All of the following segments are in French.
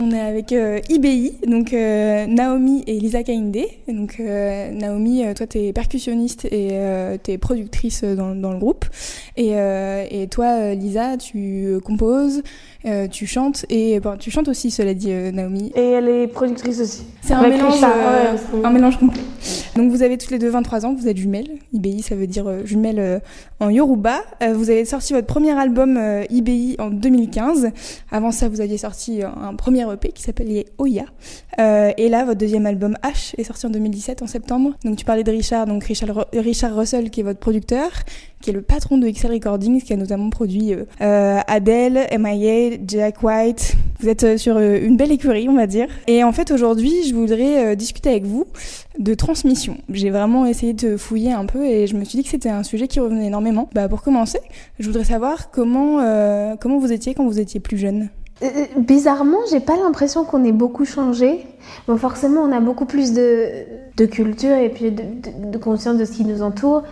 On est avec euh, IBI, donc euh, Naomi et Lisa Kainde. Donc euh, Naomi, euh, toi tu es percussionniste et euh, tu es productrice dans, dans le groupe. Et, euh, et toi euh, Lisa, tu euh, composes, euh, tu chantes et bon, tu chantes aussi cela dit euh, Naomi. Et elle est productrice aussi. C'est un mélange, euh, un mélange complet. Donc vous avez toutes les deux 23 ans, vous êtes jumelles. IBI, ça veut dire euh, jumelles en Yoruba. Vous avez sorti votre premier album IBI en 2015. Avant ça, vous aviez sorti un, premier EP qui s'appelait Oya. Et là, votre deuxième album H est sorti en 2017 en septembre. Donc tu parlais de Richard, donc Richard, Richard Russell qui est votre producteur, qui est le patron de XL Recordings, qui a notamment produit euh, euh, Adele, M.I.A., Jack White. Vous êtes euh, sur euh, une belle écurie, on va dire. Et en fait, aujourd'hui, je voudrais discuter avec vous de transmission. J'ai vraiment essayé de fouiller un peu et je me suis dit que c'était un sujet qui revenait énormément. Bah, pour commencer, je voudrais savoir comment, comment vous étiez quand vous étiez plus jeune. Euh, Bizarrement, j'ai pas l'impression qu'on ait beaucoup changé. Bon, forcément, on a beaucoup plus de, de culture et puis de conscience de ce qui nous entoure.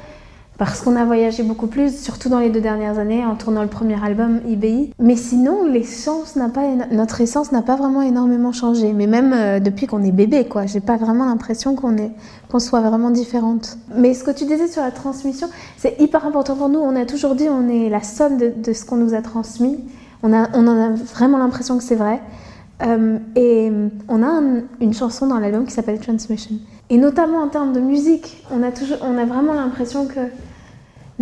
Parce qu'on a voyagé beaucoup plus, surtout dans les deux dernières années, en tournant le premier album IBI. Mais sinon, l'essence n'a pas, notre essence n'a pas vraiment énormément changé. Mais même euh, depuis qu'on est bébé, quoi, j'ai pas vraiment l'impression qu'on est, qu'on soit vraiment différente. Mais ce que tu disais sur la transmission, c'est hyper important pour nous. On a toujours dit, on est la somme de, ce qu'on nous a transmis. On, a, on en a vraiment l'impression que c'est vrai. Euh, et on a un- une chanson dans l'album qui s'appelle Transmission. Et notamment en termes de musique, on a, toujours, on a vraiment l'impression que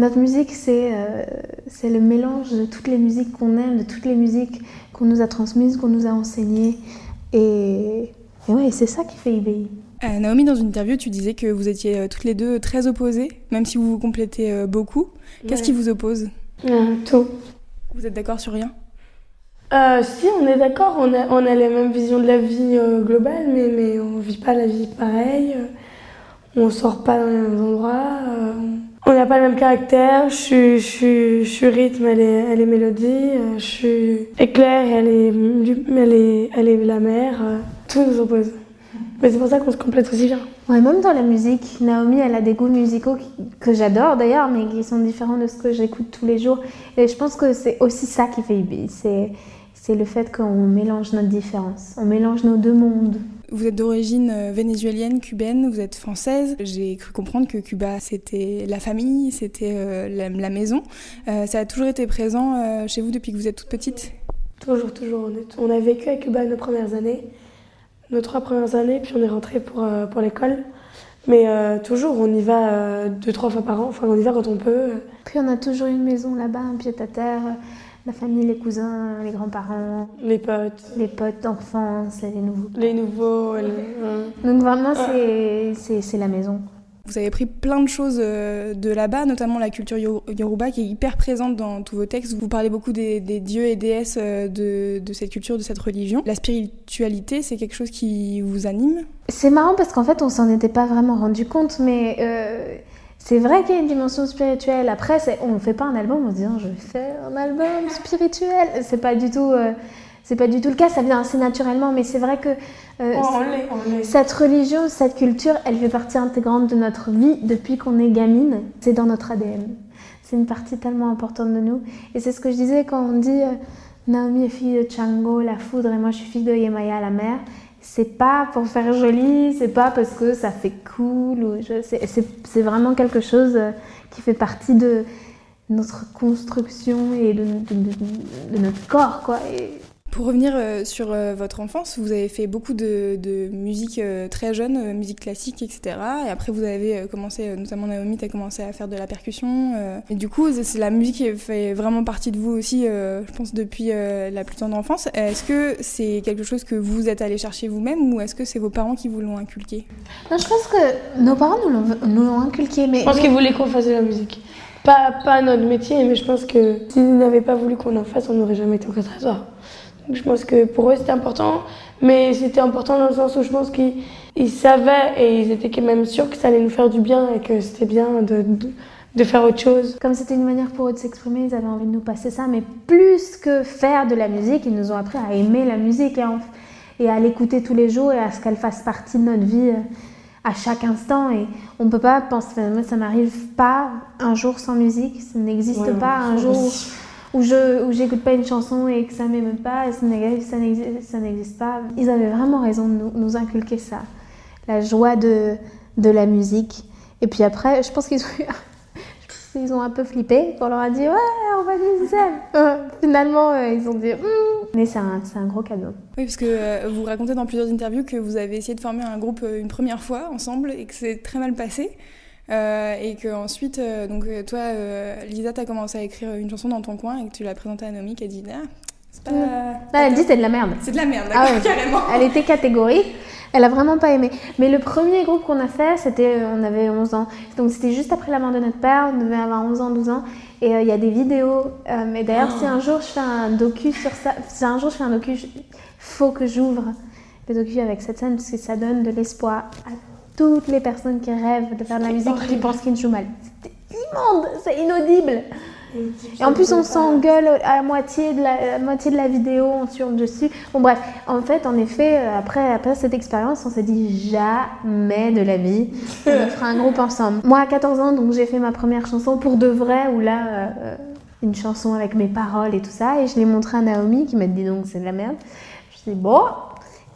notre musique, c'est euh, le mélange de toutes les musiques qu'on aime, de toutes les musiques qu'on nous a transmises, qu'on nous a enseignées. Et, et ouais, c'est ça qui fait IBI. Euh, Naomi, dans une interview, tu disais que vous étiez euh, toutes les deux très opposées, même si vous vous complétez euh, beaucoup. Qu'est-ce Ouais. qui vous oppose? Tout. Vous êtes d'accord sur rien? Euh, si, on est d'accord, on a, on a la même vision de la vie euh, globale, mais, mais on vit pas la vie pareil. euh, on sort pas dans les mêmes endroits. On n'a pas le même caractère. Je suis, rythme, elle est, elle est mélodie. euh, je suis éclair, elle est, elle est, elle est la mer. euh, tout nous oppose. Mais c'est pour ça qu'on se complète aussi bien. Ouais, même dans la musique, Naomi, elle a des goûts musicaux que j'adore d'ailleurs, mais qui sont différents de ce que j'écoute tous les jours. Et je pense que c'est aussi ça qui fait IBI. C'est le fait qu'on mélange notre différence. On mélange nos deux mondes. Vous êtes d'origine euh, vénézuélienne, cubaine, vous êtes française. J'ai cru comprendre que Cuba, c'était la famille, c'était euh, la, la maison. Euh, ça a toujours été présent euh, chez vous depuis que vous êtes toute petite? Toujours, toujours. On, a vécu à Cuba nos premières années, nos trois premières années, puis on est rentré pour, euh, pour l'école. Mais euh, toujours, on y va euh, deux, trois fois par an. Enfin, on y va quand on peut. Puis on a toujours une maison là-bas, un pied à terre, la famille, les cousins, les grands-parents, Les potes, les potes d'enfance, les nouveaux. les nouveaux. les- Donc vraiment, c'est, c'est, la maison. Vous avez pris plein de choses euh, de là-bas, notamment la culture yo- yoruba qui est hyper présente dans tous vos textes. Vous parlez beaucoup des, des dieux et déesses euh, de, de cette culture, de cette religion. La spiritualité, c'est quelque chose qui vous anime? C'est marrant parce qu'en fait, on s'en était pas vraiment rendu compte, mais euh, c'est vrai qu'il y a une dimension spirituelle. Après, on ne fait pas un album en se disant je vais faire un album spirituel. C'est pas du tout, euh, c'est pas du tout le cas. Ça vient assez naturellement, mais c'est vrai que euh, Oh, cette religion, cette culture, elle fait partie intégrante de notre vie depuis qu'on est gamine. C'est dans notre ADN. C'est une partie tellement importante de nous. Et c'est ce que je disais quand on dit euh, Naomi est fille de Chango, la foudre, et moi je suis fille de Yemaya, la mer. C'est pas pour faire joli, c'est pas parce que ça fait cool. Ou c'est- vraiment quelque chose euh, qui fait partie de notre construction et de, notre corps, quoi. Pour revenir euh, sur euh, votre enfance, vous avez fait beaucoup de, de musique euh, très jeune, musique classique, etc. Et après, vous avez commencé, notamment Naomi, tu as commencé à faire de la percussion. et du coup, c'est- la musique qui fait vraiment partie de vous aussi, je pense, depuis la plus tendre enfance. Est-ce que c'est quelque chose que vous êtes allé chercher vous-même ou est-ce que c'est vos parents qui vous l'ont inculqué? Non, je pense que nos parents nous l'ont- nous l'ont inculqué, mais Je pense qu'ils voulaient qu'on fasse de la musique. pas, pas notre métier, mais je pense que s'ils n'avaient pas voulu qu'on en fasse, on n'aurait jamais été au conservatoire. Je pense que pour eux c'était important, mais c'était important dans le sens où je pense qu'ils ils savaient et ils étaient quand même sûrs que ça allait nous faire du bien et que c'était bien de, de, de faire autre chose. Comme c'était une manière pour eux de s'exprimer, ils avaient envie de nous passer ça, mais plus que faire de la musique, ils nous ont appris à aimer la musique et, en- et à l'écouter tous les jours et à ce qu'elle fasse partie de notre vie euh, à chaque instant. Et on peut pas penser, moi ça m'arrive pas un jour sans musique, ça n'existe Ouais, pas un jour aussi. Où je où j'écoute pas une chanson et que ça m'émeut pas, ça n'existe pas. Ils avaient vraiment raison de nous, inculquer ça, la joie de, de la musique. Et puis après, je pense qu'ils ont ont un peu flippé quand on leur a dit ouais on va nous Euh, finalement euh, ils ont dit Hmm. mais c'est un, un gros cadeau Oui, parce que euh, vous racontez dans plusieurs interviews que vous avez essayé de former un groupe une première fois ensemble et que c'est très mal passé. Euh, et que ensuite, euh, donc euh, toi, euh, Lisa, t'as commencé à écrire une chanson dans ton coin et que tu l'as présentée à Naomi qui a dit ah, c'est pas. Là, elle dit c'est de la merde. C'est de la merde, Ah ouais. carrément. elle était catégorique. Elle a vraiment pas aimé. Mais le premier groupe qu'on a fait c'était on avait 11 ans. Donc c'était juste après la mort de notre père. On devait avoir 11 ans 12 ans. Et euh, il y a des vidéos euh, et d'ailleurs si un jour je fais un docu sur ça si un jour je fais un docu il faut que j'ouvre le docu avec cette scène parce que ça donne de l'espoir à toutes les personnes qui rêvent de faire de la musique et qui pensent qu'ils jouent mal c'était immonde c'est inaudible et en plus, on s'engueule à moitié de la, à moitié de la vidéo, on hurle dessus. Bon, bref, en fait, en effet, euh, après, après cette expérience, on s'est dit jamais de la vie, on fera un groupe ensemble. Moi, à 14 ans, donc j'ai fait ma première chanson pour de vrai, où là, euh, une chanson avec mes paroles et tout ça, et je l'ai montré à Naomi qui m'a dit donc c'est de la merde. Je dis bon.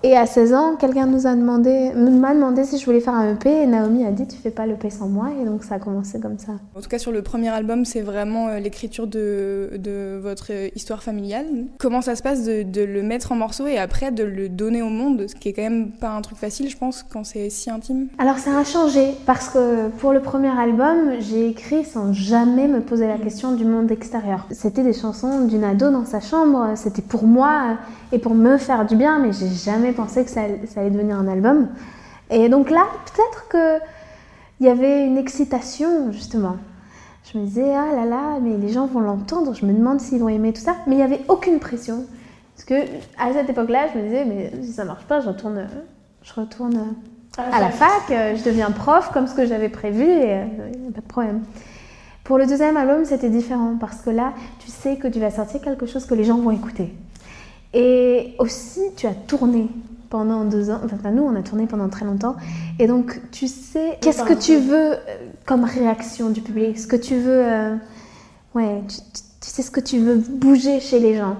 Et à 16 ans, quelqu'un nous a demandé, m'a demandé si je voulais faire un EP, et Naomi a dit tu fais pas l'EP sans moi, et donc ça a commencé comme ça. En tout cas, sur le premier album, c'est vraiment euh, l'écriture de, de votre euh, histoire familiale. Comment ça se passe de, de le mettre en morceaux et après de le donner au monde, ce qui est quand même pas un truc facile, je pense, quand c'est si intime? Alors ça a changé parce que pour le premier album, j'ai écrit sans jamais me poser la question du monde extérieur. C'était des chansons d'une ado dans sa chambre, c'était pour moi et pour me faire du bien, mais j'ai jamais pensé que ça, allait- ça allait devenir un album. Et donc là, peut-être que il y avait une excitation justement. Je me disais ah là là, mais les gens vont l'entendre, je me demande s'ils vont aimer tout ça, mais il n'y avait aucune pression. Parce que à cette époque-là, je me disais mais si ça marche pas, je retourne, je retourne à la fac, je deviens prof comme ce que j'avais prévu et euh, il n'y a pas de problème. Pour le deuxième album, c'était différent parce que là, tu sais que tu vas sortir quelque chose que les gens vont écouter. Et aussi, tu as tourné pendant deux ans. Enfin, nous, on a tourné pendant très longtemps. Et donc, tu sais, qu'est-ce que tu veux euh, comme réaction du public? Ce que tu veux. euh, ouais, tu, sais ce que tu veux bouger chez les gens?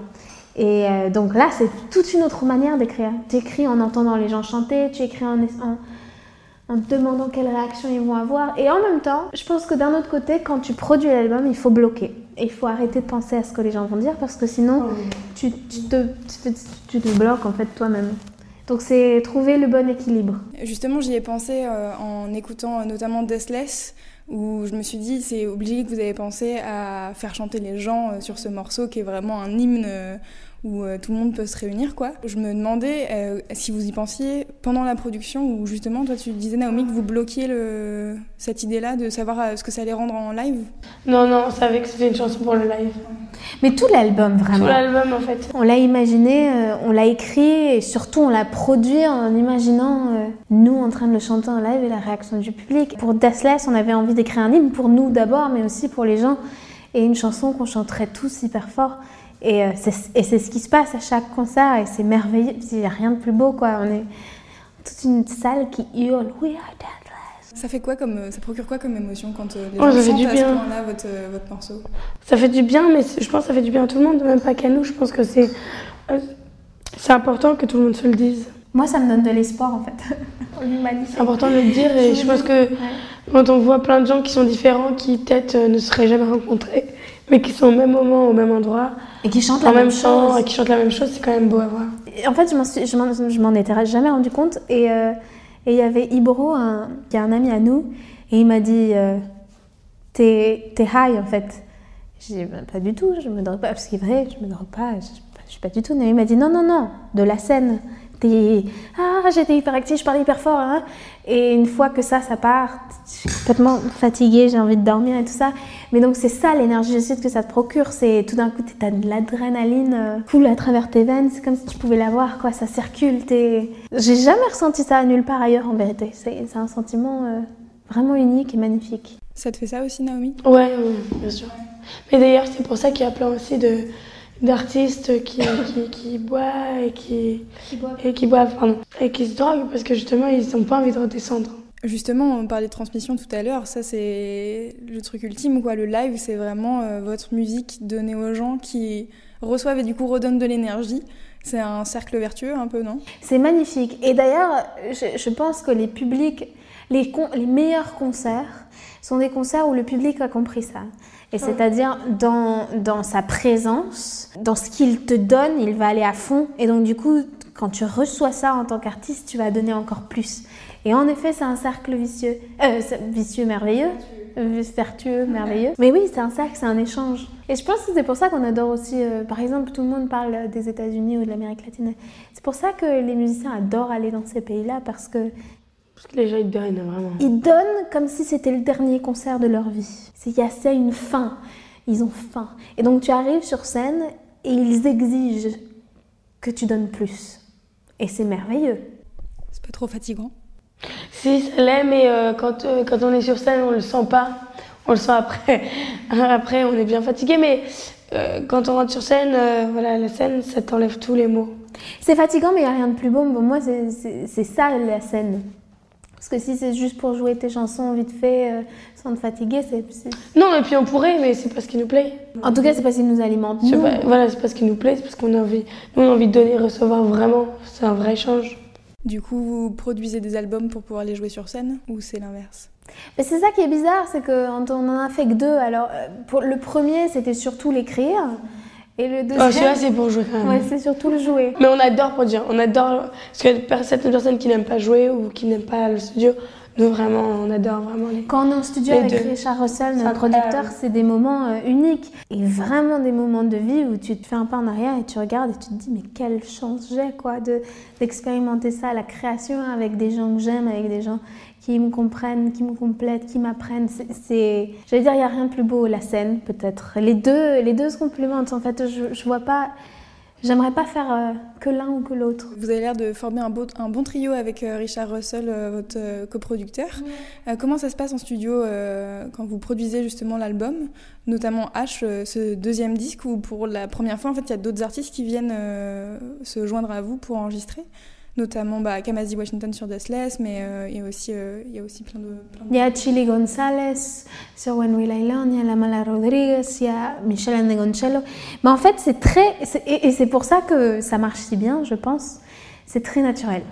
Et euh, donc là, c'est toute une autre manière d'écrire. Tu écris en entendant les gens chanter, tu écris en, en, en te demandant quelle réaction ils vont avoir. Et en même temps, je pense que d'un autre côté, quand tu produis l'album, il faut bloquer. Il faut arrêter de penser à ce que les gens vont dire parce que sinon, tu, tu te, tu, bloques en fait toi-même. Donc c'est trouver le bon équilibre. Justement, j'y ai pensé euh, en écoutant euh, notamment Deathless, où je me suis dit, c'est obligé que vous avez pensé à faire chanter les gens euh, sur ce morceau qui est vraiment un hymne où euh, tout le monde peut se réunir, quoi. Je me demandais euh, si vous y pensiez pendant la production, où justement, toi, tu disais, Naomi, que vous bloquiez le... cette idée-là de savoir euh, ce que ça allait rendre en live? Non, non, on savait que c'était une chanson pour le live. Mais tout l'album Tout vraiment. l'album, en fait. On l'a imaginé, euh, on l'a écrit et surtout on l'a produit en imaginant euh, nous en train de le chanter en live et la réaction du public. Pour Deathless, on avait envie d'écrire un hymne pour nous d'abord, mais aussi pour les gens et une chanson qu'on chanterait tous hyper fort. Et euh, c'est et c'est ce qui se passe à chaque concert et c'est merveilleux. Il n'y a rien de plus beau quoi. On est toute une salle qui hurle We are Deathless. Ça fait quoi comme, euh, ça procure quoi comme émotion quand euh, les Oh, gens chantent à ce bien. point-là votre, euh, votre morceau? Ça fait du bien, mais je pense que ça fait du bien à tout le monde, même pas qu'à nous. Je pense que c'est euh, c'est important que tout le monde se le dise. Moi ça me donne de l'espoir en fait. C'est important de le dire et je pense que quand on voit plein de gens qui sont différents, qui peut-être euh, ne se seraient jamais rencontrés, mais qui sont au même moment, au même endroit, Et qui chante en la même même temps, chose. et qui chantent la même chose, c'est quand même beau à voir. En fait, je m'en suis- je m'en je m'en étais jamais rendu compte. Et euh, et il y avait Ibro, un, qui est un ami à nous, et il m'a dit euh, T'es t'es high en fait. J'ai dit Ben, Pas du tout, je me drogue pas. Parce qu'il est vrai, je me drogue pas, je, je suis pas du tout. Mais il m'a dit Non, non, non, de la scène. T'es ah j'étais hyper active, je parlais hyper fort, hein. et une fois que ça, ça part, je suis complètement fatiguée, j'ai envie de dormir et tout ça. Mais donc c'est ça l'énergie que ça te procure, c'est tout d'un coup t'as de l'adrénaline euh, coule à travers tes veines, c'est comme si tu pouvais l'avoir quoi, ça circule. T'es... J'ai jamais ressenti ça nulle part ailleurs en vérité. C'est, c'est un sentiment euh, vraiment unique et magnifique. Ça te fait ça aussi, Naomi? Ouais, oui, bien sûr. Mais d'ailleurs, c'est pour ça qu'il y a plein aussi de, d'artistes qui, qui, qui boivent et qui, et qui boivent, pardon, et qui se droguent parce que justement, ils n'ont pas envie de redescendre. Justement, on parlait de transmission tout à l'heure, ça c'est le truc ultime, quoi. Le live, c'est vraiment euh, votre musique donnée aux gens qui reçoivent et du coup redonnent de l'énergie. C'est un cercle vertueux un peu, non? C'est magnifique. Et d'ailleurs, je, je, pense que les publics, les, con, les meilleurs concerts sont des concerts où le public a compris ça. Et c'est-à-dire dans, dans sa présence, dans ce qu'il te donne, il va aller à fond. Et donc du coup, quand tu reçois ça en tant qu'artiste, tu vas donner encore plus. Et en effet, c'est un cercle vicieux, euh, vicieux merveilleux, vertueux, merveilleux. Mais oui, c'est un cercle, c'est un échange. Et je pense que c'est pour ça qu'on adore aussi, euh, par exemple, tout le monde parle des États-Unis ou de l'Amérique latine. C'est pour ça que les musiciens adorent aller dans ces pays-là parce que parce que les gens, ils donnent vraiment. Ils donnent comme si c'était le dernier concert de leur vie. Il y a ça une faim. Ils ont faim. Et donc tu arrives sur scène et ils exigent que tu donnes plus. Et c'est merveilleux. C'est pas trop fatigant? Si, ça l'est, mais euh, quand, euh, quand on est sur scène, on le sent pas. On le sent après. après, on est bien fatigué, mais euh, quand on rentre sur scène, euh, voilà, la scène, ça t'enlève tous les mots. C'est fatigant, mais il n'y a rien de plus beau. Pour moi, c'est ça la scène. Parce que si c'est juste pour jouer tes chansons vite fait, euh, sans te fatiguer, c'est. Non, et puis on pourrait, mais c'est parce qu'il nous plaît. En tout cas, c'est parce qu'il nous alimente. Nous. voilà, c'est parce qu'il nous plaît, c'est parce qu'on a envie, nous, on a envie de donner, recevoir vraiment. C'est un vrai échange. Du coup, vous produisez des albums pour pouvoir les jouer sur scène ou c'est l'inverse? C'est ça qui est bizarre, c'est qu'on en a fait que deux. Alors, euh, pour le premier, c'était surtout l'écrire. Et le deuxième. Oh, celui-là, c'est pour jouer quand même. Ouais, c'est surtout le jouer. Mais on adore produire. On adore. Parce a certaines personnes qui n'aiment pas jouer ou qui n'aiment pas le studio. Nous, vraiment, on adore vraiment les. Quand on est en studio avec Richard Russell, notre producteur, c'est des moments euh, uniques. Et vraiment des moments de vie où tu te fais un pas en arrière et tu regardes et tu te dis, mais quelle chance j'ai, quoi, d'expérimenter ça, la création avec des gens que j'aime, avec des gens qui me comprennent, qui me complètent, qui m'apprennent. C'est, j'allais dire, il n'y a rien de plus beau, la scène peut-être. Les deux, les deux se complémentent. En fait, je, je vois pas. J'aimerais pas faire euh, que l'un ou que l'autre. Vous avez l'air de former un, beau, un bon trio avec euh, Richard Russell, euh, votre coproducteur. comment ça se passe en studio quand vous produisez justement l'album, notamment H, ce deuxième disque où pour la première fois en fait il y a d'autres artistes qui viennent se joindre à vous pour enregistrer? Notamment bah, Kamasi Washington sur Deathless, mais euh, il, y a aussi, euh, il y a aussi plein de... Plein de... Il y a Chili Gonzalez sur When Will I Learn, il y a Lamala Rodriguez, il y a Michel Andegoncello. Mais en fait, c'est très... Et, et c'est pour ça que ça marche si bien, je pense. C'est très naturel.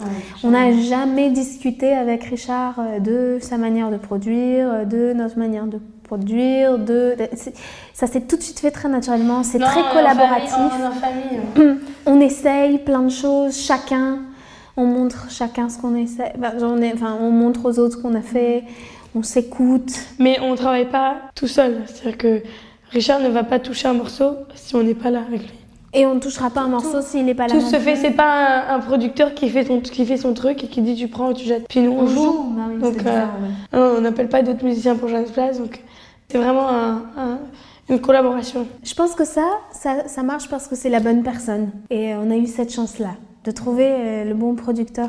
Ouais, on n'a jamais discuté avec Richard euh, de sa manière de produire, de notre manière de produire, de, ça s'est tout de suite fait très naturellement, c'est très collaboratif. Famille, famille. On essaye plein de choses, chacun, on montre chacun ce qu'on essaie, on, est, enfin, on montre aux autres ce qu'on a fait, on s'écoute. Mais on ne travaille pas tout seul, c'est-à-dire que Richard ne va pas toucher un morceau si on n'est pas là avec lui. Et on ne touchera pas un morceau s'il n'est pas là. Tout se fait, c'est pas un, un, producteur qui fait, ton, qui fait son truc et qui dit tu prends ou tu jettes. Puis nous on, on joue. joue. Bah oui, donc euh, ouais. on n'appelle pas d'autres musiciens pour jouer à notre place. Donc c'est vraiment un, un, une collaboration. Je pense que ça, ça, ça marche parce que c'est la bonne personne. Et on a eu cette chance-là de trouver euh, le bon producteur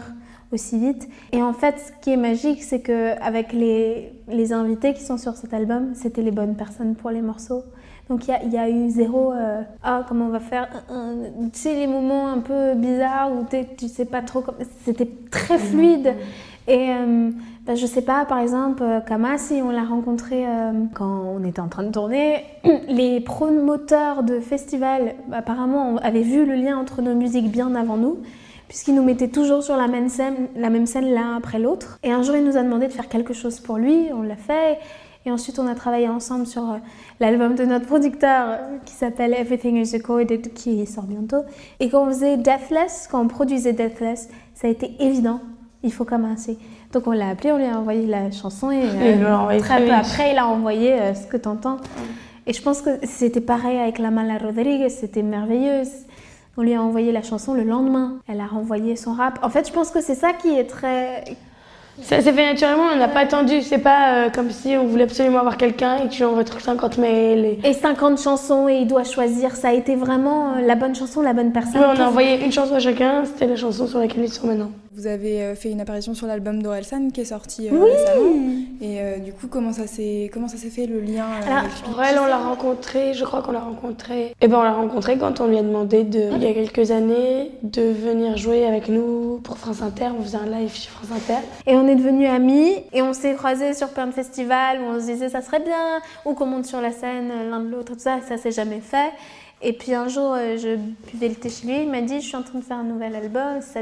aussi vite. Et en fait, ce qui est magique, c'est que avec les, les invités qui sont sur cet album, c'était les bonnes personnes pour les morceaux. Donc il y, y, a eu zéro euh, ah comment on va faire tu sais les moments un peu bizarres où tu sais pas trop c'était très fluide et euh, ben, je sais pas par exemple Kamasi on l'a rencontré euh, quand on était en train de tourner les promoteurs de festivals apparemment avaient vu le lien entre nos musiques bien avant nous puisqu'il nous mettait toujours sur la même scène la même scène l'un après l'autre et un jour il nous a demandé de faire quelque chose pour lui on l'a fait et ensuite, on a travaillé ensemble sur euh, l'album de notre producteur euh, qui s'appelle Everything is Recorded, qui sort bientôt. Et quand on faisait Deathless, quand on produisait Deathless, ça a été évident. Il faut commencer. Donc on l'a appelé, on lui a envoyé la chanson et, euh, très peu après, il a envoyé euh, ce que tu entends. Et je pense que c'était pareil avec la Mala Rodriguez, c'était merveilleux. On lui a envoyé la chanson le lendemain. Elle a renvoyé son rap. En fait, je pense que c'est ça qui est très ça s'est fait naturellement, on n'a pas attendu. C'est pas euh, comme si on voulait absolument avoir quelqu'un et que tu lui envoies 50 mails. Et... 50 chansons et il doit choisir. Ça a été vraiment la bonne chanson, la bonne personne. Oui, on a envoyé une chanson à chacun. C'était la chanson sur laquelle ils sont maintenant. Vous avez euh, fait une apparition sur l'album d'Orelsan qui est sorti oui. récemment. Et du coup, comment ça s'est comment ça s'est fait le lien Aurel, on l'a rencontré. Je crois qu'on l'a rencontré. Et eh ben, on l'a rencontré quand on lui a demandé de, il y a quelques années de venir jouer avec nous pour France Inter. On faisait un live chez France Inter. Et on est devenus amis et on s'est croisés sur plein de festivals où on se disait ça serait bien ou qu'on monte sur la scène l'un de l'autre tout ça. Ça s'est jamais fait. Et puis un jour, je buvais le thé chez lui. Il m'a dit je suis en train de faire un nouvel album. Ça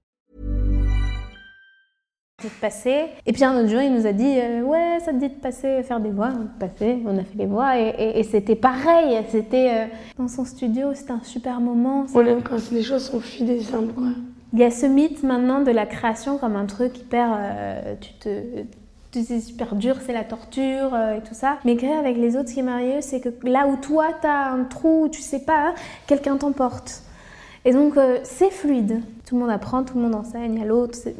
Passer. Et puis un autre jour, il nous a dit euh, Ouais, ça te dit de passer, faire des voix. On a passé, on a fait les voix et, c'était pareil. C'était euh, dans son studio, c'était un super moment. On aime quand les choses sont fluides et simples. Quoi. Il y a ce mythe maintenant de la création comme un truc hyper. Euh, tu te. C'est super dur, c'est la torture et tout ça. Mais créer avec les autres, ce qui est merveilleux, c'est que là où toi, t'as un trou, tu sais pas, hein, quelqu'un t'emporte. Et donc, c'est fluide. Tout le monde apprend, tout le monde enseigne à l'autre, c'est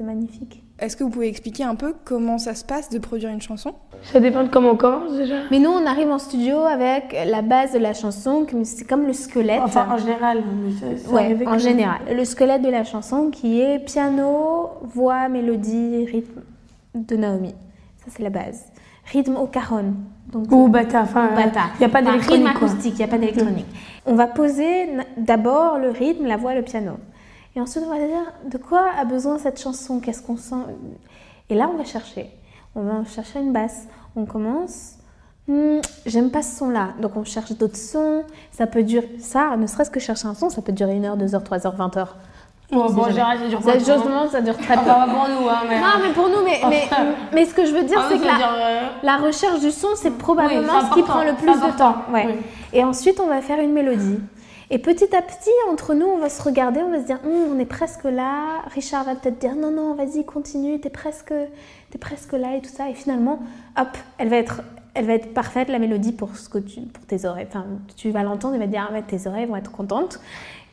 magnifique. Est-ce que vous pouvez expliquer un peu comment ça se passe de produire une chanson? Ça dépend de comment on commence déjà. Mais nous, on arrive en studio avec la base de la chanson, c'est comme le squelette. Enfin, en général. Oui, en général. Le squelette de la chanson qui est piano, voix, mélodie, rythme de Naomi. Ça, c'est la base. Rythme au caron. Donc, Ou bata. Enfin, il n'y a pas d'électronique. Rythme acoustique, il n'y a pas d'électronique. On va poser d'abord le rythme, la voix, le piano. Et ensuite, on va dire de quoi a besoin cette chanson, qu'est-ce qu'on sent? Et là, on va chercher. On va chercher une basse. On commence. Hmm, j'aime pas ce son-là. Donc, on cherche d'autres sons. Ça peut durer. Ça, ne serait-ce que chercher un son, ça peut durer 1 heure, 2 heures, 3 heures, 20 heures. Bon, ça dure ça, ça dure très peu. Pour nous, hein, mais... Non, mais pour nous, mais, mais, mais ce que je veux dire, ah, c'est que la, euh, la, recherche du son, c'est probablement ce qui prend le plus de temps. Ouais. Et ensuite, on va faire une mélodie. Et petit à petit, entre nous, on va se regarder, on va se dire, hum, on est presque là. Richard va peut-être dire, non, non, vas-y, continue, t'es presque, es presque là et tout ça. Et finalement, hop, elle va être, elle va être parfaite, la mélodie, pour, ce que tu, pour tes oreilles. Enfin, tu vas l'entendre, et va te dire, ah, tes oreilles vont être contentes.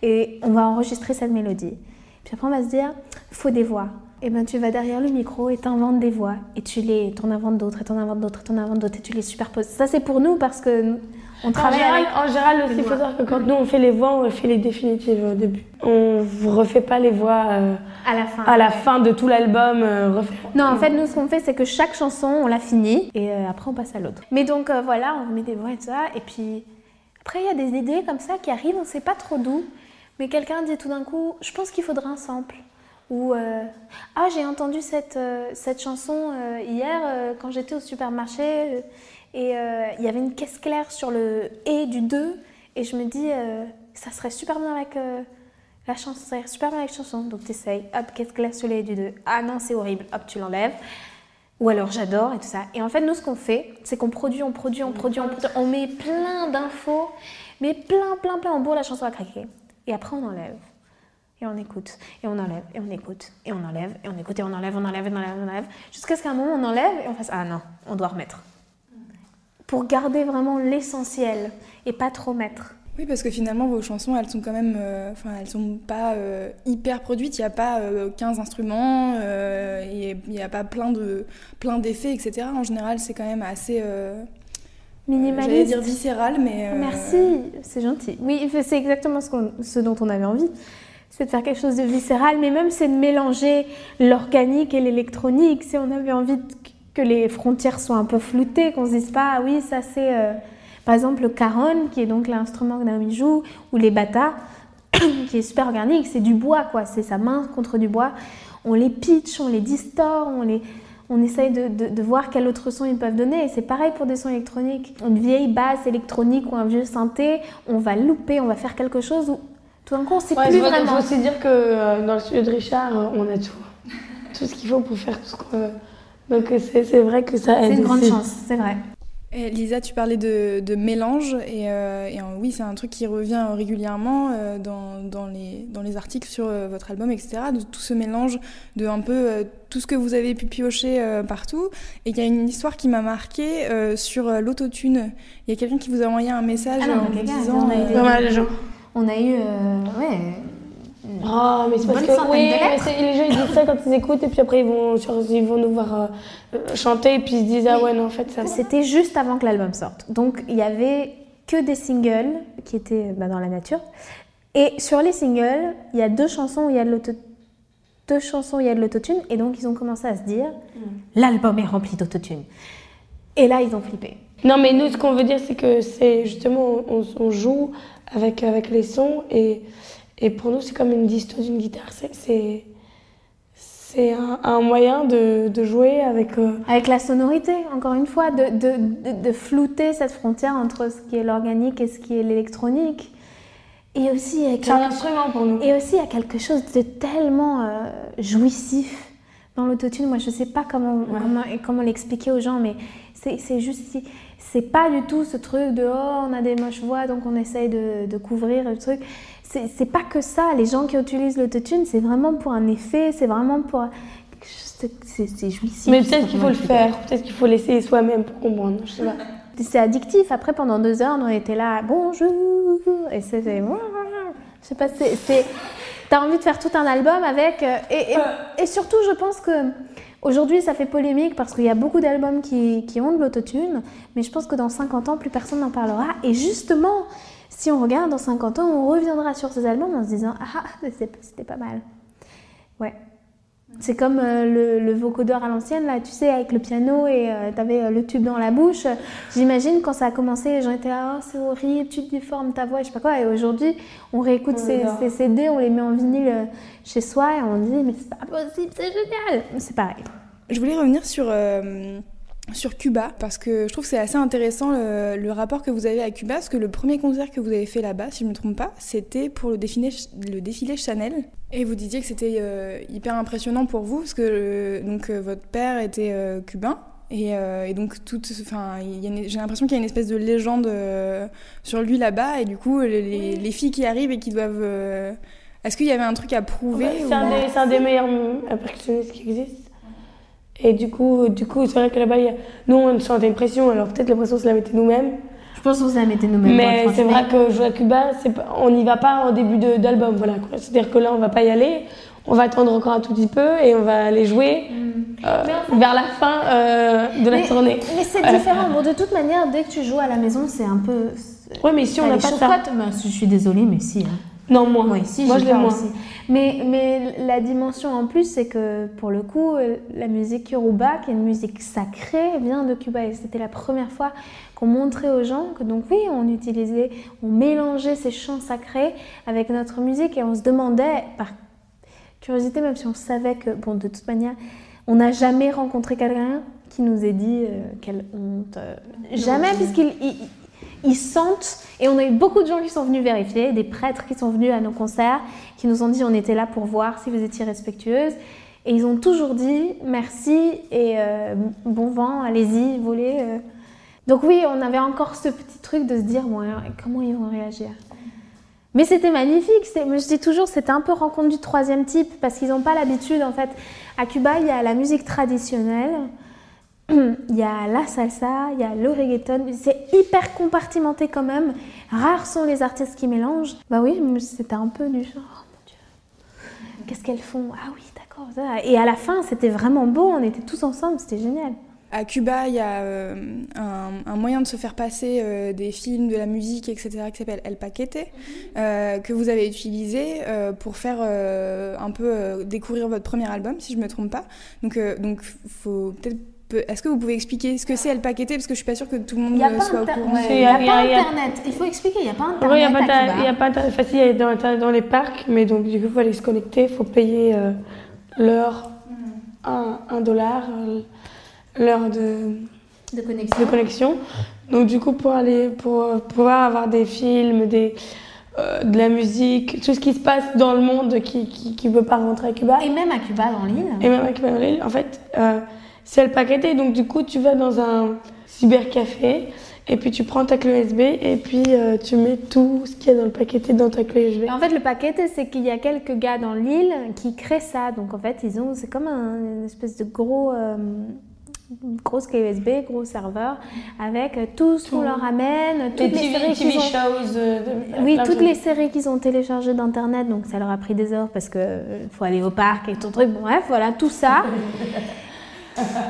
Et on va enregistrer cette mélodie. Puis après, on va se dire, il faut des voix. Et ben, tu vas derrière le micro et t'inventes des voix. Et tu les, t'en inventes d'autres, et t'en inventes d'autres, et t'en inventes d'autres, et tu les superposes. Ça, c'est pour nous parce que on travaille en général, aussi, il faut savoir que quand nous on fait les voix, on fait les définitives au début. On refait pas les voix euh, à la fin, à la fin de tout l'album. Euh, non, en fait, nous ce qu'on fait, c'est que chaque chanson, on la finit et euh, après on passe à l'autre. Mais donc voilà, on met des voix et tout ça. Et puis après, il y a des idées comme ça qui arrivent, on sait pas trop d'où. Mais quelqu'un dit tout d'un coup, je pense qu'il faudra un sample. Ou ah j'ai entendu cette, cette chanson hier quand j'étais au supermarché et euh, il y avait une caisse claire sur le et du 2. Et je me dis, euh, ça serait super bien avec euh, la chanson, ça serait super bien avec la chanson. Donc hop, caisse claire sur le et du 2. Ah non, c'est horrible, hop, tu l'enlèves. Ou alors j'adore et tout ça. Et en fait, nous, ce qu'on fait, c'est qu'on produit, on produit, on produit, on produit. On met plein d'infos, mais plein, plein, plein. On bourre la chanson à craquer. Et après, on enlève. Et on écoute, et on enlève, et on écoute, et on enlève, et on écoute, et on enlève, on enlève, on enlève, on enlève. Jusqu'à ce qu'à un moment, on enlève et on fasse Ah non, on doit remettre pour garder vraiment l'essentiel et pas trop mettre. Oui, parce que finalement, vos chansons, elles sont quand même. Euh, enfin, elles sont pas euh, hyper produites. Il n'y a pas 15 euh, instruments, il n'y a pas plein de plein d'effets, etc. En général, c'est quand même assez. Minimaliste. J'allais dire viscéral, mais. Merci, c'est gentil. Oui, c'est exactement ce, ce, dont on avait envie. C'est de faire quelque chose de viscéral, mais même c'est de mélanger l'organique et l'électronique. Si on avait envie que les frontières soient un peu floutées, qu'on se dise pas, ah oui, ça c'est euh, par exemple le caron, qui est donc l'instrument que Naomi joue, ou les bata, qui est super organique, c'est du bois, quoi, c'est sa main contre du bois. On les pitch, on les distord, on les, on essaye de, de- de voir quel autre son ils peuvent donner. Et c'est pareil pour des sons électroniques. Une vieille basse électronique ou un vieux synthé, on va louper, on va faire quelque chose où tout d'un coup on sait Ouais, plus il faut, vraiment. aussi dire que euh, dans le studio de Richard, euh, on a tout. Tout ce qu'il faut pour faire tout ce qu'on veut. Donc euh, c'est c'est vrai que ça aide C'est une grande aussi. chance, c'est vrai. Et Lisa, tu parlais de, de mélange, et, euh, et, euh, oui, c'est un truc qui revient régulièrement euh, dans, dans, les, dans les articles sur euh, votre album, etc., de tout ce mélange de un peu tout ce que vous avez pu piocher partout. Et il y a une histoire qui m'a marquée sur l'autotune. Il y a quelqu'un qui vous a envoyé un message Ah non, en disant... on a eu des- Pas mal. On a eu, ouais, Oh, mais c'est parce que oui, mais les gens ils disent ça quand ils écoutent et puis après ils vont, ils vont nous voir euh, euh, chanter et puis ils se disent ah ouais non en fait ça. C'était juste avant que l'album sorte. Donc il y avait que des singles qui étaient bah, dans la nature. Et sur les singles, il y a deux chansons où il y a de l'auto deux chansons où il y a de l'autotune et donc ils ont commencé à se dire l'album est rempli d'autotune. Et là ils ont flippé. Non mais nous ce qu'on veut dire c'est que c'est justement on, on joue avec, avec les sons et, et pour nous c'est comme une disto d'une guitare. C'est- C'est un, un moyen de, de jouer avec. euh, Avec la sonorité, encore une fois, de, de, de- flouter cette frontière entre ce qui est l'organique et ce qui est l'électronique. Et aussi c'est un instrument pour nous. Et aussi, il y a quelque chose de tellement euh, jouissif dans l'autotune. Moi, je ne sais pas comment, comment, comment l'expliquer aux gens, mais c'est juste. si- C'est pas du tout ce truc de oh, on a des moches voix, donc on essaye de, de couvrir le truc. C'est pas que ça. Les gens qui utilisent l'autotune, c'est vraiment pour un effet, c'est vraiment pour. C'est jouissif. Mais peut-être qu'il faut le faire, peut-être qu'il faut l'essayer soi-même pour comprendre. Je sais pas. C'est addictif. Après, pendant deux heures, on était là, bonjour. Et c'était. Je sais pas, c'est. T'as envie de faire tout un album avec. euh, Et, et- et surtout, je pense que. Aujourd'hui, ça fait polémique parce qu'il y a beaucoup d'albums qui, qui ont de l'autotune, mais je pense que dans 50 ans, plus personne n'en parlera. Et justement, si on regarde dans 50 ans, on reviendra sur ces albums en se disant Ah, c'est- c'était pas mal. Ouais. C'est comme euh, le, le vocodeur à l'ancienne, là, tu sais, avec le piano et euh, t'avais euh, le tube dans la bouche. J'imagine quand ça a commencé, les gens étaient là, oh, c'est horrible, tu déformes ta voix, je sais pas quoi. Et aujourd'hui, on réécoute ces, ces CD, on les met en vinyle chez soi et on dit, mais c'est pas possible, c'est génial. C'est pareil. Je voulais revenir sur, euh, sur Cuba, parce que je trouve que c'est assez intéressant le, le rapport que vous avez à Cuba, parce que le premier concert que vous avez fait là-bas, si je ne me trompe pas, c'était pour le défilé, le défilé Chanel. Et vous disiez que c'était euh, hyper impressionnant pour vous, parce que euh, donc, euh, votre père était cubain. Et, et donc, toute, enfin, j'ai l'impression qu'il y a une espèce de légende sur lui là-bas, et du coup, les, les- les filles qui arrivent et qui doivent. Est-ce qu'il y avait un truc à prouver Ouais, ou- c'est, un des, c'est un des meilleurs percussionnistes qui existent. Et du coup, du coup c'est vrai que là-bas, a- nous, on sentait une pression. Alors peut-être la pression, c'est la mettait nous-mêmes. Je pense qu'on s'est mettait nous-mêmes. Mais ouais, c'est vrai que jouer à Cuba, c'est pas- on n'y va pas en début de- d'album. Voilà, quoi. C'est-à-dire que là, on va pas y aller. On va attendre encore un tout petit peu et on va aller jouer euh, vers la fin euh, de la mais, tournée. mais c'est Voilà. différent. Bon, de toute manière, dès que tu joues à la maison, c'est un peu. Ouais, mais si on n'a pas ça. Bah, je suis désolée, mais si. hein. Non, moins. Oui, si, Moi, je peur moins. aussi. Mais, mais la dimension en plus, c'est que pour le coup, euh, la musique yoruba, qui est une musique sacrée, vient de Cuba. Et c'était la première fois qu'on montrait aux gens que, donc oui, on utilisait, on mélangeait ces chants sacrés avec notre musique et on se demandait, par curiosité, même si on savait que, bon, de toute manière, on n'a jamais rencontré quelqu'un qui nous ait dit euh, quelle honte. euh, jamais, puisqu'ils ils- sentent, et on a eu beaucoup de gens qui sont venus vérifier, des prêtres qui sont venus à nos concerts, qui nous ont dit on était là pour voir si vous étiez respectueuse. Et ils ont toujours dit merci et euh, bon vent, allez-y, volez. euh. Donc oui, on avait encore ce petit truc de se dire comment ils vont réagir? Mais c'était magnifique. Je dis toujours, c'était un peu rencontre du troisième type parce qu'ils n'ont pas l'habitude. En fait, à Cuba, il y a la musique traditionnelle, il y a la salsa, il y a le reggaeton. C'est hyper compartimenté quand même. Rares sont les artistes qui mélangent. Bah oui, c'était un peu du genre, oh mon Dieu, qu'est-ce qu'elles font? Ah oui, d'accord. Et à la fin, c'était vraiment beau. On était tous ensemble, c'était génial. À Cuba, il y a euh, un, moyen de se faire passer euh, des films, de la musique, etc., qui s'appelle El Paquete, euh, que vous avez utilisé pour faire un peu découvrir votre premier album, si je me trompe pas. Donc, donc faut peut-être. Est-ce que vous pouvez expliquer ce que c'est El Paquete Parce que je suis pas sûre que tout le monde Il n'y a euh, pas, soit au courant. il y a pas Internet. Il faut expliquer, il n'y a pas Internet il n'y a pas ta- enfin, si, il y a dans, dans les parcs, mais donc du coup, il faut aller se connecter, il faut payer euh, l'heure un, dollar euh, l'heure de, de connexion. de connexion. Donc du coup, pour, aller, pour pouvoir avoir des films, des, euh, de la musique, tout ce qui se passe dans le monde qui ne peut pas rentrer à Cuba. Et même à Cuba, dans l'île. Et même à Cuba, dans l'île. En fait, euh, c'est le paqueté. Donc du coup, tu vas dans un cybercafé et puis tu prends ta clé USB et puis euh, tu mets tout ce qu'il y a dans le paqueté dans ta clé USB. en fait, le paqueté, c'est qu'il y a quelques gars dans l'île qui créent ça. Donc en fait, ils ont, c'est comme un, une espèce de gros, euh, grosse clé USB, gros serveur, avec euh, tout ce qu'on leur amène, toutes les, séries qu'ils ont. shows. de- Oui, toutes les séries qu'ils ont téléchargées d'internet, donc ça leur a pris des heures parce que euh, faut aller au parc et tout truc. Bref, voilà, tout ça.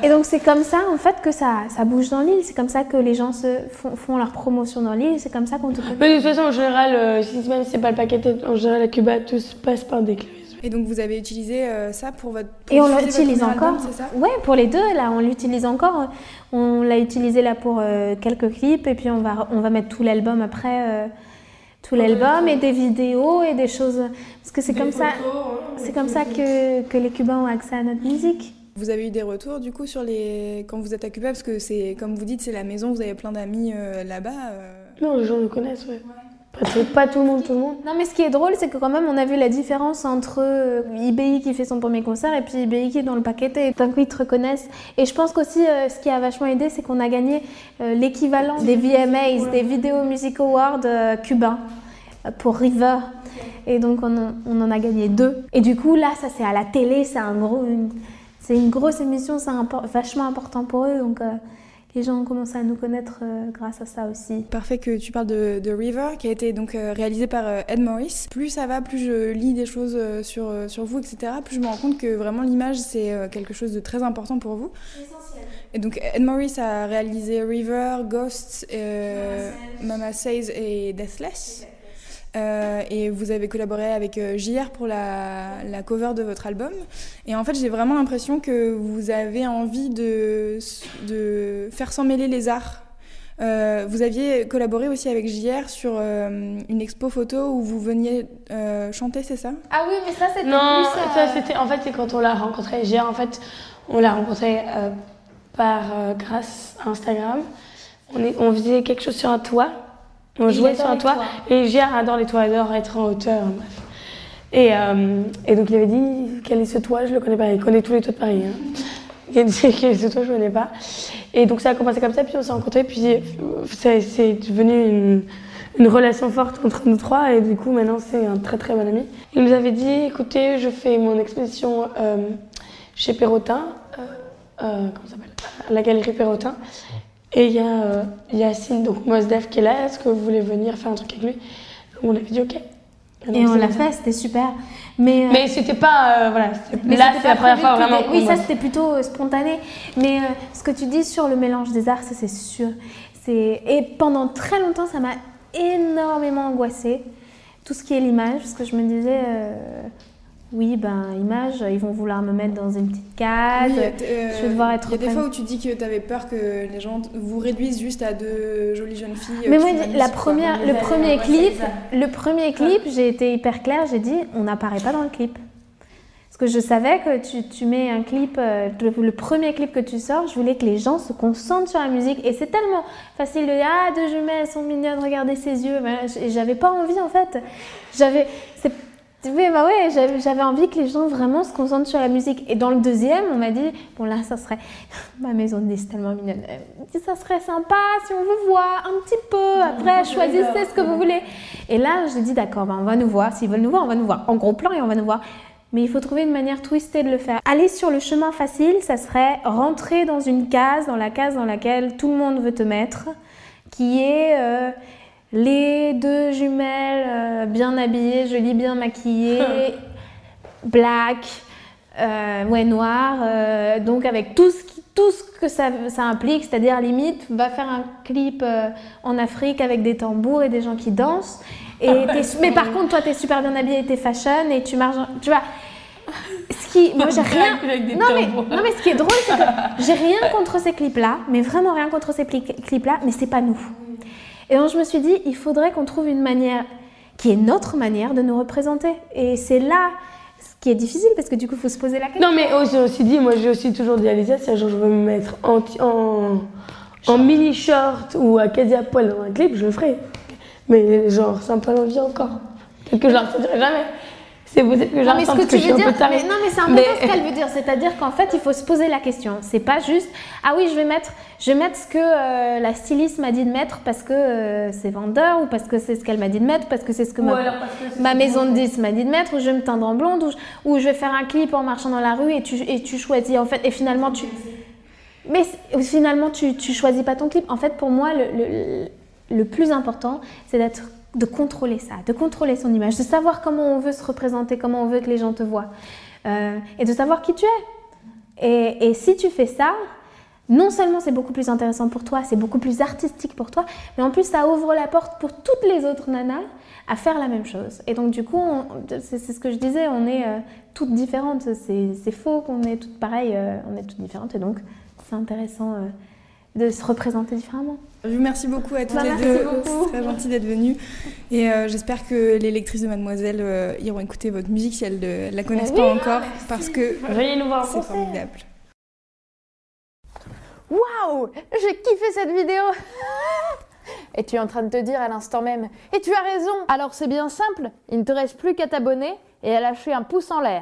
Et donc c'est comme ça en fait que ça, ça bouge dans l'île. C'est comme ça que les gens se font, font leur promotion dans l'île. C'est comme ça qu'on te connaît. Mais de toute façon, en général, euh, si même si c'est pas le paqueté, en général, à Cuba, tout se passe par des clés. Et donc vous avez utilisé euh, ça pour votre. pour Et on l'utilise encore. ça? Ouais, pour les deux, là, on l'utilise encore. On l'a utilisé là pour euh, quelques clips et puis on va, on va mettre tout l'album après. euh, tout l'album et des vidéos et des choses. Parce que c'est comme ça, c'est comme ça que, que les Cubains ont accès à notre musique. Vous avez eu des retours du coup sur les quand vous êtes à Cuba parce que c'est comme vous dites c'est la maison, vous avez plein d'amis euh, là-bas. euh. Non, les gens le connaissent, ouais. Pas, tout- pas tout le monde, tout le monde. Non, mais ce qui est drôle, c'est que quand même, on a vu la différence entre euh, IBI qui fait son premier concert et puis IBI qui est dans le paqueté. D'un coup, ils te reconnaissent. Et je pense qu'aussi, euh, ce qui a vachement aidé, c'est qu'on a gagné euh, l'équivalent des VMAs, des Video Music Awards euh, cubains, euh, pour River. Et donc, on en, on en a gagné deux. Et du coup, là, ça, c'est à la télé, c'est un gros, une, c'est une grosse émission, c'est impor- vachement important pour eux. Donc, euh, les gens ont commencé à nous connaître euh, grâce à ça aussi. Parfait que tu parles de, de River qui a été donc euh, réalisé par Ed Morris. Plus ça va, plus je lis des choses sur, sur vous, etc. Plus je me rends compte que vraiment l'image c'est quelque chose de très important pour vous. Et donc Ed Morris a réalisé River, Ghosts, Mama Says et Deathless. Euh, et vous avez collaboré avec euh, JR pour la, la cover de votre album. Et en fait, j'ai vraiment l'impression que vous avez envie de, de faire s'en mêler les arts. Euh, vous aviez collaboré aussi avec JR sur euh, une expo photo où vous veniez euh, chanter, c'est ça? Ah oui, mais ça, c'était Non, plus... euh, ça c'était en fait c'est quand on l'a rencontré. J'ai en fait on l'a rencontré euh, par euh, grâce à Instagram. On, est, on faisait quelque chose sur un toit. On jouait sur un toit. Et Gérard adore les toits, adore être en hauteur. Bref. Et, euh, et donc il avait dit quel est ce toit Je le connais pas. Il connaît tous les toits de Paris. Hein. Il a dit quel est ce toit Je ne connais pas. Et donc ça a commencé comme ça. Puis on s'est rencontrés. Puis euh, c'est devenu une une relation forte entre nous trois et du coup maintenant c'est un très très bon ami. Il nous avait dit écoutez je fais mon exposition euh, chez Perrotin, euh, comment ça s'appelle? La galerie Perrotin et il y a euh, Yacine donc Mosdef qui est là, est-ce que vous voulez venir faire un truc avec lui? On avait dit ok. Et on l'a fait, c'était super. Mais, euh, Mais c'était pas euh, voilà, mais là c'était c'est la première fois vraiment. Oui, ça c'était plutôt euh, spontané. Mais ce que tu dis sur le mélange des arts, ça c'est sûr. Et pendant très longtemps, ça m'a énormément angoissée. Tout ce qui est l'image, parce que je me disais, oui, ben image, ils vont vouloir me mettre dans une petite case. Oui, euh, je vais devoir être Il y a des fois où tu dis que tu avais peur que les gens vous réduisent juste à deux jolies jeunes filles. euh, Mais moi, la première, le premier clip, le premier clip, j'ai été hyper claire. J'ai dit, on n'apparaît pas dans le clip. Parce que je savais que tu, tu mets un clip, euh, le, le premier clip que tu sors, je voulais que les gens se concentrent sur la musique. Et c'est tellement facile de dire, ah, deux jumelles, elles sont mignonnes, regardez ses yeux. J- J'avais pas envie, en fait. J'avais. c'est- Oui, bah ouais, j'avais envie que les gens vraiment se concentrent sur la musique. Et dans le deuxième, on m'a dit, bon là, ça serait, ma maison de disque tellement mignonne, dit, ça serait sympa si on vous voit un petit peu, après choisissez ce que vous voulez. Et là, j'ai dit, d'accord, ben, on va nous voir, s'ils veulent nous voir, on va nous voir en gros plan et on va nous voir. Mais il faut trouver une manière twistée de le faire. Aller sur le chemin facile, ça serait rentrer dans une case, dans la case dans laquelle tout le monde veut te mettre, qui est euh, les deux jumelles euh, bien habillées, jolies, bien maquillées, black, euh, ouais, noir, euh, donc avec tout ce, qui- tout ce que ça, ça implique, c'est-à-dire limite, va faire un clip en Afrique avec des tambours et des gens qui dansent. Et t'es- mais par contre, toi, t'es super bien habillée, t'es fashion et tu marches, tu vois. Ce qui, moi, j'ai rien. Non mais, non mais ce qui est drôle, c'est que j'ai rien contre ces clips-là, mais vraiment rien contre ces clips-là, mais c'est pas nous. Et donc je me suis dit, il faudrait qu'on trouve une manière qui est notre manière de nous représenter. Et c'est là Ce qui est difficile parce que du coup, il faut se poser la question. Non, mais j'ai aussi dit, moi j'ai aussi toujours dit à Lisa, si un jour je veux me mettre en, en, en mini short ou à quasi à poil dans un clip, je le ferai. Mais genre, ça me pas l'envie encore. Peut-être que je la ressentirai jamais. C'est peut-être que que que tu je suis veux un dire, peu tarée. mais non, mais c'est un peu Mais- ce qu'elle veut dire, c'est-à-dire qu'en fait, il faut se poser la question. C'est pas juste, ah oui, je vais mettre, je vais mettre ce que euh, la styliste m'a dit de mettre parce que euh, c'est vendeur ou parce que c'est ce qu'elle m'a dit de mettre, parce que c'est ce que ma, que maison de disques m'a dit de mettre, ou je vais me teindre en blonde, ou je, ou je vais faire un clip en marchant dans la rue et tu, et tu choisis en fait, et finalement tu, mais finalement tu, tu choisis pas ton clip. En fait, pour moi, le, le, le plus important, c'est d'être de contrôler ça, de contrôler son image, de savoir comment on veut se représenter, comment on veut que les gens te voient, euh, et de savoir qui tu es. Et, si tu fais ça, non seulement c'est beaucoup plus intéressant pour toi, c'est beaucoup plus artistique pour toi, mais en plus ça ouvre la porte pour toutes les autres nanas à faire la même chose. Et donc du coup, c'est ce que je disais, on est euh, toutes différentes. C'est faux qu'on est toutes pareilles, euh, on est toutes différentes, et donc c'est intéressant de se représenter différemment. Je vous remercie beaucoup à toutes Bah, les merci deux. beaucoup. C'est très gentil d'être venues. Et euh, j'espère que les lectrices de Mademoiselle euh, iront écouter votre musique si elles ne la connaissent Bah pas oui, encore. Parce que c'est formidable. Waouh J'ai kiffé cette vidéo Et tu es en train de te dire à l'instant même Et tu as raison Alors c'est bien simple, il ne te reste plus qu'à t'abonner et à lâcher un pouce en l'air.